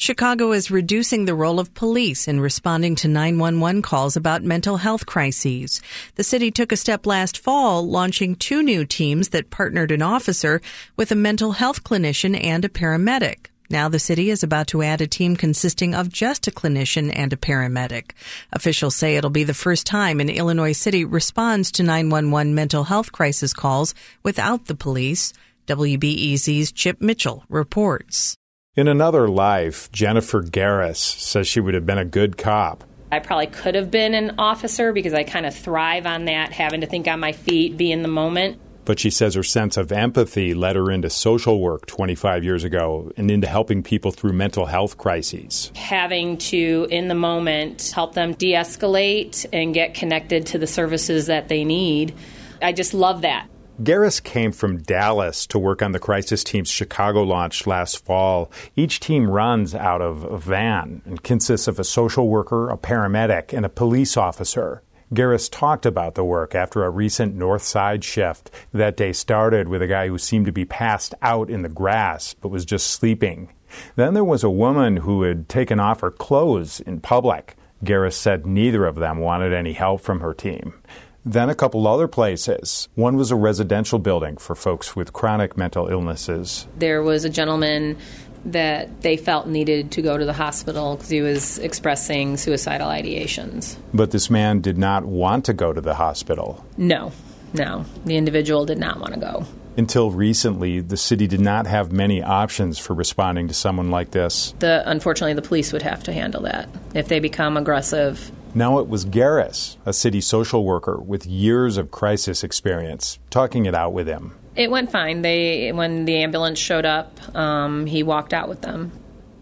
Chicago is reducing the role of police in responding to 911 calls about mental health crises. The city took a step last fall, launching two new teams that partnered an officer with a mental health clinician and a paramedic. Now the city is about to add a team consisting of just a clinician and a paramedic. Officials say it'll be the first time an Illinois city responds to 911 mental health crisis calls without the police. WBEZ's Chip Mitchell reports. In another life, Jennifer Garross says she would have been a good cop. I probably could have been an officer because I kind of thrive on that, having to think on my feet, be in the moment. But she says her sense of empathy led her into social work 25 years ago and into helping people through mental health crises. Having to, in the moment, help them de escalate and get connected to the services that they need. I just love that. Garross came from Dallas to work on the crisis team's Chicago launch last fall. Each team runs out of a van and consists of a social worker, a paramedic, and a police officer. Garross talked about the work after a recent North Side shift. That day started with a guy who seemed to be passed out in the grass but was just sleeping. Then there was a woman who had taken off her clothes in public. Garross said neither of them wanted any help from her team. Then a couple other places. One was a residential building for folks with chronic mental illnesses. There was a gentleman that they felt needed to go to the hospital because he was expressing suicidal ideations. But this man did not want to go to the hospital. No, no. The individual did not want to go. Until recently, the city did not have many options for responding to someone like this. The, unfortunately, the police would have to handle that. If they become aggressive, now it was Garross, a city social worker with years of crisis experience, talking it out with him. It went fine. They when the ambulance showed up, um, he walked out with them.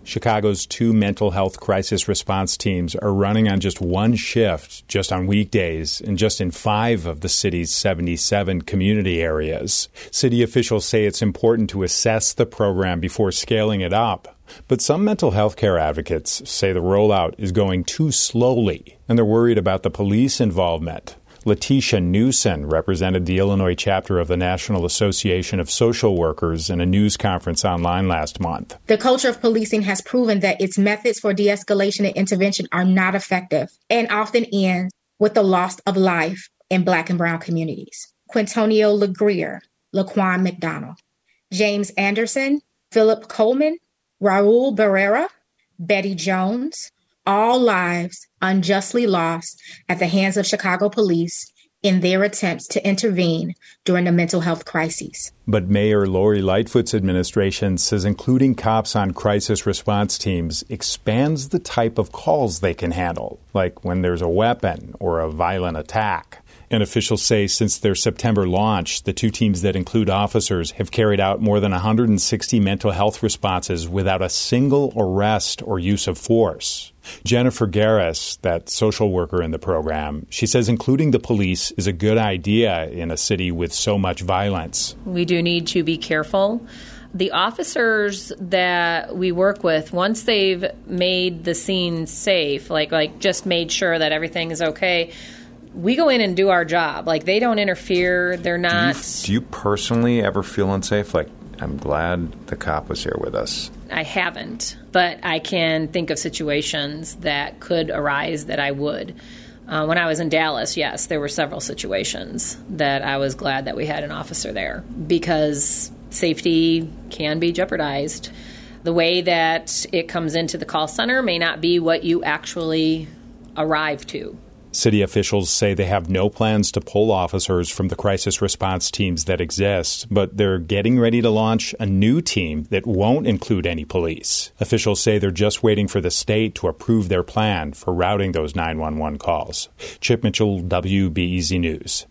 Chicago's two mental health crisis response teams are running on just one shift, just on weekdays, and just in five of the city's 77 community areas. City officials say it's important to assess the program before scaling it up. But some mental health care advocates say the rollout is going too slowly, and they're worried about the police involvement. Letitia Newson represented the Illinois chapter of the National Association of Social Workers in a news conference online last month. The culture of policing has proven that its methods for de escalation and intervention are not effective and often end with the loss of life in Black and Brown communities. Quintonio LeGrier, Laquan McDonald, James Anderson, Philip Coleman, Raul Barrera, Betty Jones, all lives unjustly lost at the hands of Chicago police in their attempts to intervene during the mental health crises. But Mayor Lori Lightfoot's administration says including cops on crisis response teams expands the type of calls they can handle, like when there's a weapon or a violent attack. And officials say since their September launch, the two teams that include officers have carried out more than 160 mental health responses without a single arrest or use of force. Jennifer Garross, that social worker in the program, she says including the police is a good idea in a city with so much violence. We do need to be careful the officers that we work with once they've made the scene safe like like just made sure that everything is okay we go in and do our job. Like they don't interfere. They're not. Do you, do you, personally ever feel unsafe? Like I'm glad the cop was here with us. I haven't, but I can think of situations that could arise that I would. Uh, when I was in Dallas, yes, there were several situations that I was glad that we had an officer there because safety can be jeopardized. The way that it comes into the call center may not be what you actually arrive to. City officials say they have no plans to pull officers from the crisis response teams that exist, but they're getting ready to launch a new team that won't include any police. Officials say they're just waiting for the state to approve their plan for routing those 911 calls. Chip Mitchell, WBEZ News.